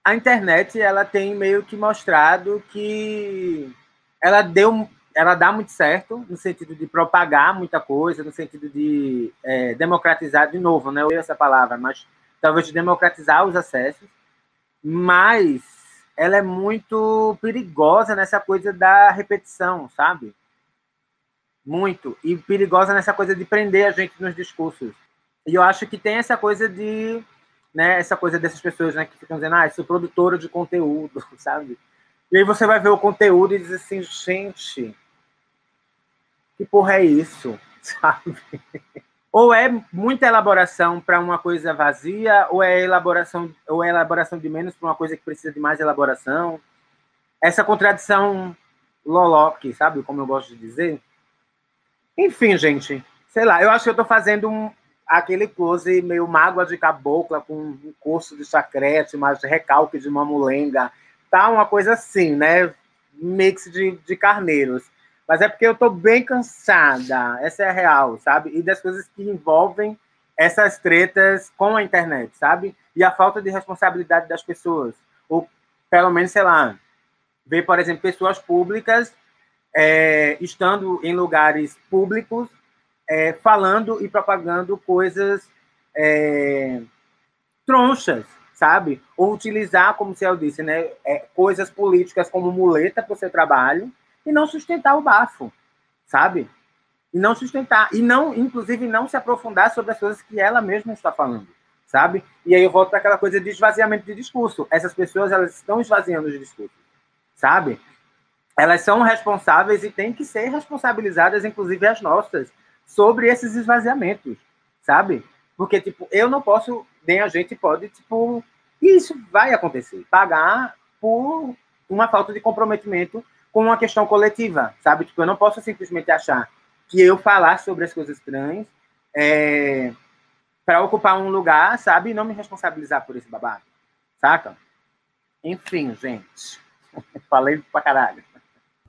A internet, ela tem meio que mostrado que ela deu, ela dá muito certo no sentido de propagar muita coisa, no sentido de é, democratizar de novo, né? Eu essa palavra, mas talvez de democratizar os acessos, mas ela é muito perigosa nessa coisa da repetição, sabe? Muito. E perigosa nessa coisa de prender a gente nos discursos. E eu acho que tem essa coisa de. Né, essa coisa dessas pessoas né, que ficam dizendo, ah, sou produtora de conteúdo, sabe? E aí você vai ver o conteúdo e diz assim, gente, que porra é isso? Sabe? ou é muita elaboração para uma coisa vazia, ou é elaboração, ou é elaboração de menos para uma coisa que precisa de mais elaboração. Essa contradição loloque, sabe como eu gosto de dizer? Enfim, gente, sei lá, eu acho que eu estou fazendo um, aquele close meio mágoa de cabocla com um curso de chacrete, mas recalque de mamulenga, tá uma coisa assim, né? Mix de, de carneiros. Mas é porque eu estou bem cansada, essa é a real, sabe? E das coisas que envolvem essas tretas com a internet, sabe? E a falta de responsabilidade das pessoas. Ou, pelo menos, sei lá, ver, por exemplo, pessoas públicas é, estando em lugares públicos, é, falando e propagando coisas é, tronchas, sabe? Ou utilizar, como o Céu disse, né, é, coisas políticas como muleta para o seu trabalho, e não sustentar o bafo, sabe? E não sustentar, e não, inclusive, não se aprofundar sobre as coisas que ela mesma está falando, sabe? E aí eu volto para aquela coisa de esvaziamento de discurso. Essas pessoas, elas estão esvaziando os discursos, sabe? Elas são responsáveis e têm que ser responsabilizadas, inclusive as nossas, sobre esses esvaziamentos, sabe? Porque, tipo, eu não posso, nem a gente pode, tipo, isso vai acontecer, pagar por uma falta de comprometimento com uma questão coletiva, sabe? Tipo, eu não posso simplesmente achar que eu falar sobre as coisas trans é, para ocupar um lugar, sabe? E não me responsabilizar por esse babado, saca? Enfim, gente. Falei pra caralho.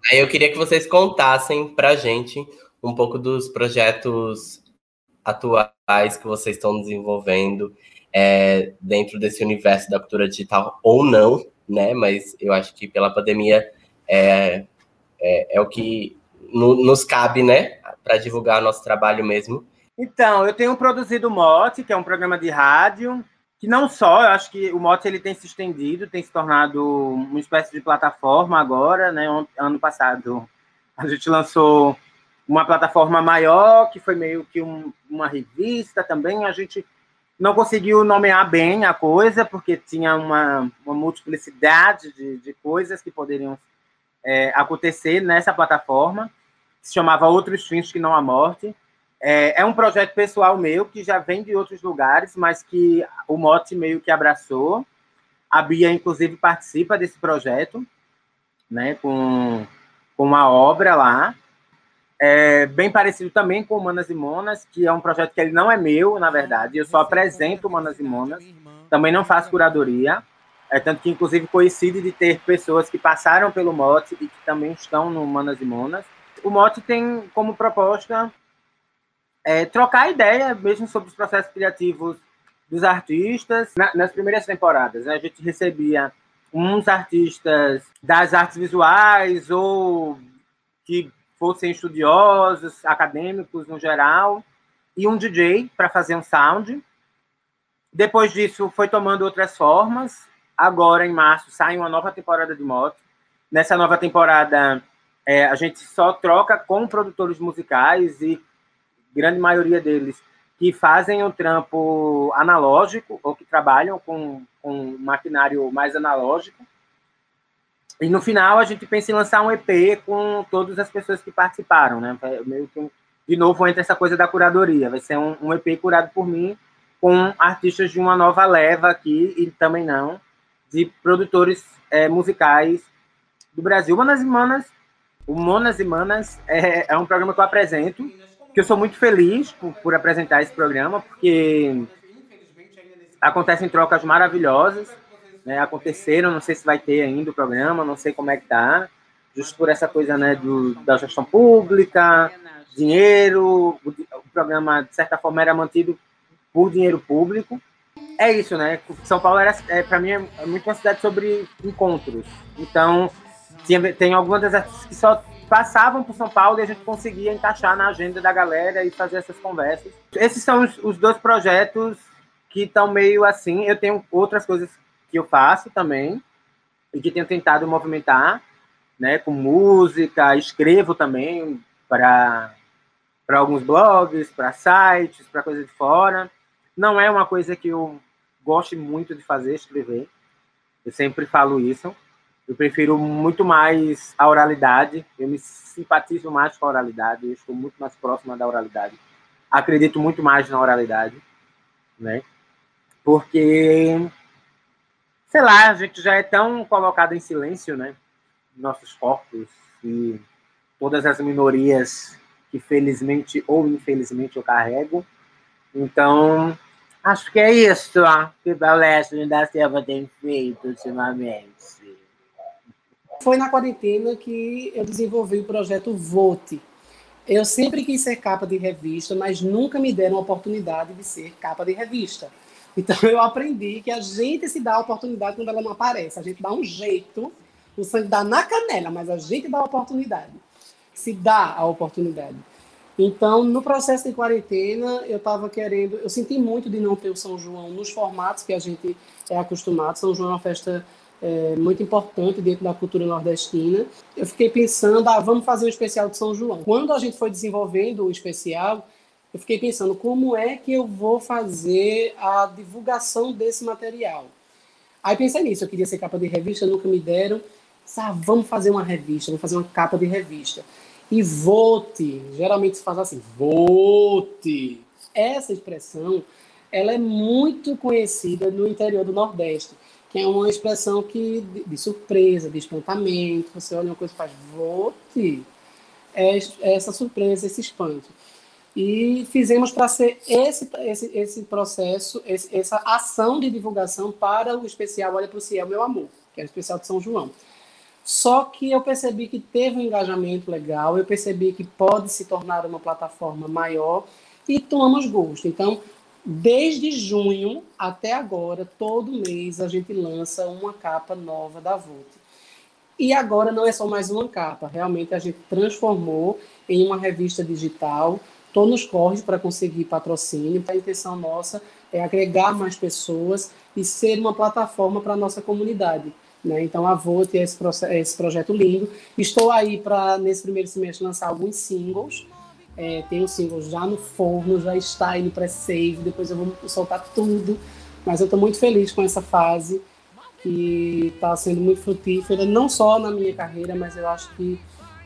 Aí eu queria que vocês contassem pra gente um pouco dos projetos atuais que vocês estão desenvolvendo é, dentro desse universo da cultura digital ou não, né? Mas eu acho que pela pandemia é, é, é o que no, nos cabe, né, para divulgar nosso trabalho mesmo. Então, eu tenho produzido o Mote, que é um programa de rádio, que não só, eu acho que o Mote ele tem se estendido, tem se tornado uma espécie de plataforma agora, né? Ano passado a gente lançou uma plataforma maior, que foi meio que um, uma revista também, a gente não conseguiu nomear bem a coisa, porque tinha uma, uma multiplicidade de, de coisas que poderiam é, acontecer nessa plataforma, se chamava Outros Fins que Não a Morte. É, é, um projeto pessoal meu, que já vem de outros lugares, mas que o Mote meio que abraçou. A Bia, inclusive, participa desse projeto, né, com, com uma obra lá. É bem parecido também com Manas e Monas, que é um projeto que ele não é meu, na verdade. Eu só apresento Manas e Monas. Também não faço curadoria. É, tanto que, inclusive, coincide de ter pessoas que passaram pelo Mote e que também estão no Manas e Monas. O Mote tem como proposta é, trocar ideia mesmo sobre os processos criativos dos artistas. Na, nas primeiras temporadas, né, a gente recebia uns artistas das artes visuais ou que fossem estudiosos, acadêmicos no geral, e um DJ para fazer um sound. Depois disso, foi tomando outras formas agora, em março, sai uma nova temporada de moto. Nessa nova temporada, é, a gente só troca com produtores musicais e grande maioria deles que fazem o trampo analógico ou que trabalham com, com maquinário mais analógico. E no final a gente pensa em lançar um EP com todas as pessoas que participaram, né? Meio que, de novo entra essa coisa da curadoria. Vai ser um, um EP curado por mim com artistas de uma nova leva aqui e também não de produtores é, musicais do Brasil. Manas e Manas, o Monas e Manas é, é, um programa que eu apresento, que eu sou muito feliz por, por apresentar esse programa, porque acontecem trocas maravilhosas, né, aconteceram, não sei se vai ter ainda o programa, não sei como é que tá, justo por essa coisa né, do, da gestão pública, dinheiro, o, o programa, de certa forma, era mantido por dinheiro público, é isso, né? São Paulo era, é, para mim, é muito uma cidade sobre encontros. Então, tinha, tem algumas das artistas que só passavam por São Paulo e a gente conseguia encaixar na agenda da galera e fazer essas conversas. Esses são os, os dois projetos que estão meio assim. Eu tenho outras coisas que eu faço também e que tenho tentado movimentar, né? Com música, escrevo também para para alguns blogs, para sites, para coisas de fora. Não é uma coisa que eu gosto muito de fazer, escrever. Eu sempre falo isso. Eu prefiro muito mais a oralidade. Eu me simpatizo mais com a oralidade. Eu estou muito mais próxima da oralidade. Acredito muito mais na oralidade, né? Porque, sei lá, a gente já é tão colocado em silêncio, né? Nossos corpos e todas as minorias que felizmente ou infelizmente eu carrego. Então, Acho que é isso que o Balestre da Silva tem feito ultimamente. Foi na quarentena que eu desenvolvi o projeto Vote. Eu sempre quis ser capa de revista, mas nunca me deram a oportunidade de ser capa de revista. Então eu aprendi que a gente se dá a oportunidade quando ela não aparece. A gente dá um jeito, o sangue dá na canela, mas a gente dá a oportunidade. Se dá a oportunidade. Então, no processo de quarentena, eu estava querendo. Eu senti muito de não ter o São João nos formatos que a gente é acostumado. São João é uma festa é, muito importante dentro da cultura nordestina. Eu fiquei pensando, ah, vamos fazer um especial de São João. Quando a gente foi desenvolvendo o especial, eu fiquei pensando como é que eu vou fazer a divulgação desse material. Aí pensei nisso, eu queria ser capa de revista, nunca me deram. Ah, vamos fazer uma revista, vamos fazer uma capa de revista. E vote, geralmente se faz assim, vote. Essa expressão, ela é muito conhecida no interior do Nordeste, que é uma expressão que de, surpresa, de espantamento. Você olha uma coisa e faz vote. É essa surpresa, esse espanto. E fizemos para ser esse, esse, esse processo, esse, essa ação de divulgação para o especial Olha para o Cielo, Meu Amor, que é o especial de São João. Só que eu percebi que teve um engajamento legal, eu percebi que pode se tornar uma plataforma maior e tomamos gosto. Então, desde junho até agora, todo mês a gente lança uma capa nova da Volt. E agora não é só mais uma capa, realmente a gente transformou em uma revista digital. Estou nos corres para conseguir patrocínio. A intenção nossa é agregar mais pessoas e ser uma plataforma para a nossa comunidade. Né? Então, a Vote é esse, esse projeto lindo. Estou aí para, nesse primeiro semestre, lançar alguns singles. É, tem o single já no forno, já está aí no pré-save, depois eu vou soltar tudo. Mas eu estou muito feliz com essa fase, que está sendo muito frutífera, não só na minha carreira, mas eu acho que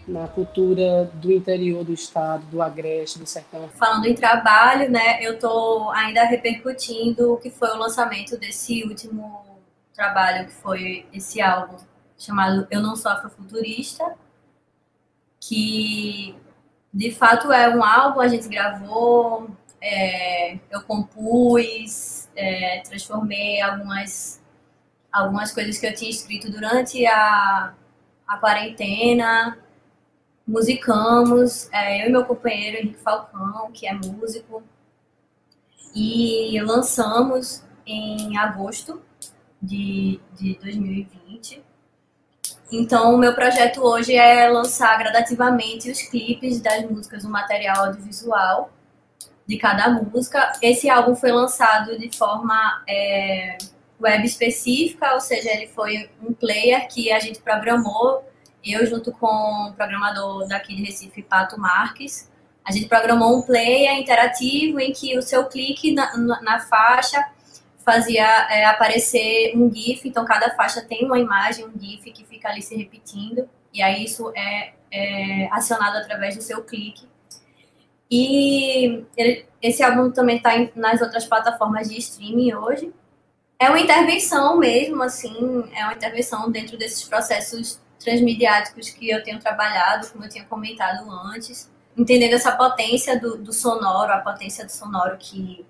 na cultura do interior do estado, do Agreste, do Sertão. Falando em trabalho, né, eu estou ainda repercutindo o que foi o lançamento desse último trabalho, que foi esse álbum chamado Eu Não Sou Afrofuturista, que de fato é um álbum, a gente gravou, é, eu compus, é, transformei algumas, algumas coisas que eu tinha escrito durante a, a quarentena, musicamos, é, eu e meu companheiro Henrique Falcão, que é músico, e lançamos em agosto de, de 2020 então, o meu projeto hoje é lançar gradativamente os clipes das músicas, o material audiovisual de cada música. Esse álbum foi lançado de forma é, web específica, ou seja, ele foi um player que a gente programou, eu junto com o programador daqui de Recife, Pato Marques, a gente programou um player interativo em que o seu clique na, na, na faixa fazia é, aparecer um GIF, então cada faixa tem uma imagem, um GIF que fica ali se repetindo, e aí isso é, é acionado através do seu clique. E ele, esse álbum também está nas outras plataformas de streaming hoje. É uma intervenção mesmo, assim, é uma intervenção dentro desses processos transmediáticos que eu tenho trabalhado, como eu tinha comentado antes, entendendo essa potência do, do sonoro, a potência do sonoro que,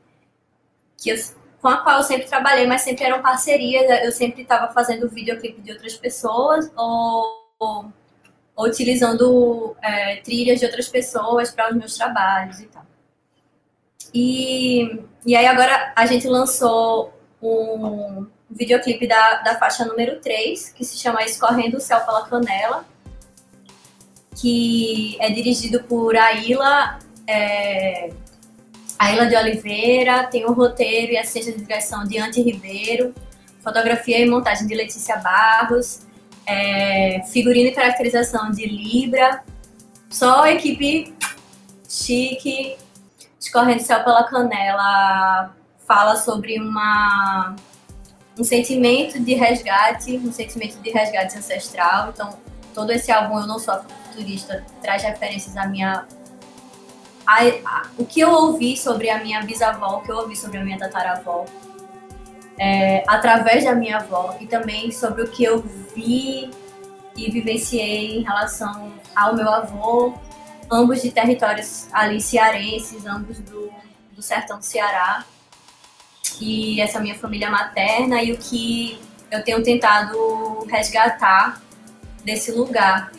que eu com a qual eu sempre trabalhei, mas sempre eram parcerias. Eu sempre estava fazendo videoclipe de outras pessoas ou, ou, utilizando é, trilhas de outras pessoas para os meus trabalhos e tal. E, e aí agora a gente lançou um videoclipe da, da faixa número 3, que se chama Escorrendo o Céu pela Canela, que é dirigido por Aila é, a Ilha de Oliveira, tem o roteiro e assistência de direção de Ante Ribeiro, fotografia e montagem de Letícia Barros, é, figurino e caracterização de Libra, só equipe chique, escorrendo céu pela canela, fala sobre uma um sentimento de resgate, um sentimento de resgate ancestral. Então, todo esse álbum Eu Não Sou Futurista traz referências à minha a, a, o que eu ouvi sobre a minha bisavó, o que eu ouvi sobre a minha tataravó, é, através da minha avó, e também sobre o que eu vi e vivenciei em relação ao meu avô, ambos de territórios ali cearenses, ambos do, do sertão do Ceará, e essa minha família materna, e o que eu tenho tentado resgatar desse lugar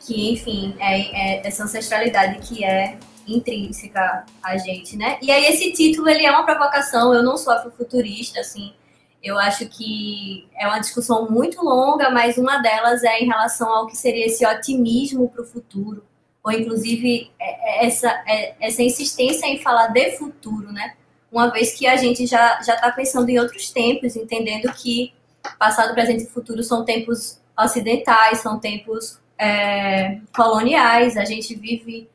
que, enfim, é, é, essa ancestralidade que é intrínseca a gente, né? E aí esse título, ele é uma provocação, eu não sou afrofuturista, assim, eu acho que é uma discussão muito longa, mas uma delas é em relação ao que seria esse otimismo para o futuro, ou inclusive é, é essa, é, essa insistência em falar de futuro, né? Uma vez que a gente já já está pensando em outros tempos, entendendo que passado, presente e futuro são tempos ocidentais, são tempos é, coloniais, a gente vive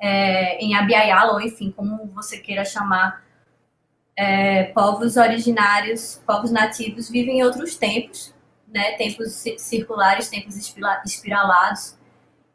é, em Abiaiala, ou enfim, como você queira chamar, é, povos originários, povos nativos vivem em outros tempos, né, tempos circulares, tempos espiralados,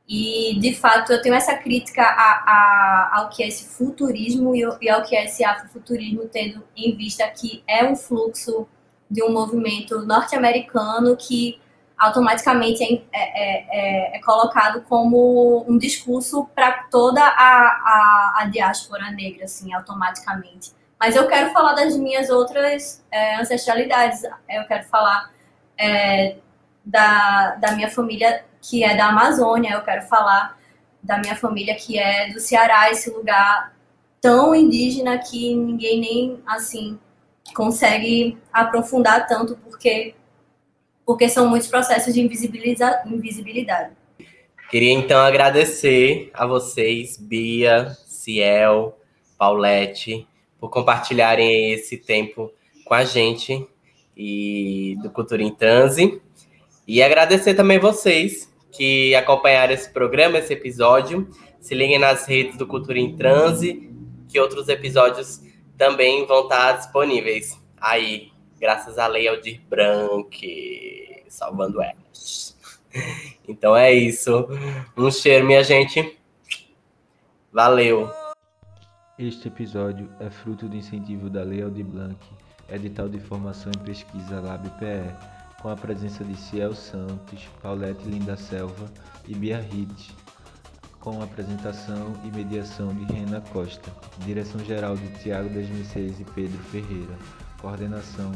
e de fato eu tenho essa crítica a, a, ao que é esse futurismo e ao que é esse afrofuturismo, tendo em vista que é um fluxo de um movimento norte-americano que automaticamente é, é, é, é, colocado como um discurso para toda a, a, a, diáspora negra, assim, automaticamente. Mas eu quero falar das minhas outras é, ancestralidades. Eu quero falar é, da, da minha família que é da Amazônia. Eu quero falar da minha família que é do Ceará, esse lugar tão indígena que ninguém nem assim consegue aprofundar tanto porque porque são muitos processos de invisibilidade. Queria então agradecer a vocês, Bia, Ciel, Paulette, por compartilharem esse tempo com a gente e do Cultura em Transe. E agradecer também vocês que acompanharam esse programa, esse episódio. Se liguem nas redes do Cultura em Transe, que outros episódios também vão estar disponíveis. Aí, graças à Lei Aldir Blanc, salvando elas. Então é isso. Um cheiro, minha gente. Valeu. Este episódio é fruto do incentivo da Lei Aldir Blanc, edital de formação em pesquisa LabPE, com a presença de Ciel Santos, Paulette Linda Selva e Bia Hitch, com apresentação e mediação de Rena Costa, direção-geral de Tiago 2006 e Pedro Ferreira, coordenação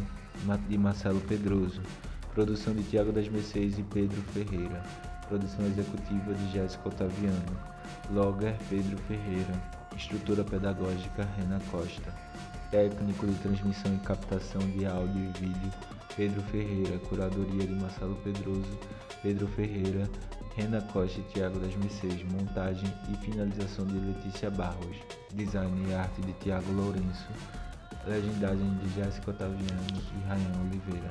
de Marcelo Pedroso, produção de Tiago 2006 e Pedro Ferreira, produção executiva de Jéssica Otaviano, logger Pedro Ferreira, estrutura pedagógica Rena Costa, técnico de transmissão e captação de áudio e vídeo Pedro Ferreira, curadoria de Marcelo Pedroso, Pedro Ferreira, Rena Costa e Tiago 2006, montagem e finalização de Letícia Barros, design e arte de Tiago Lourenço, legendagem de Jéssica Otaviano e Rayan Oliveira.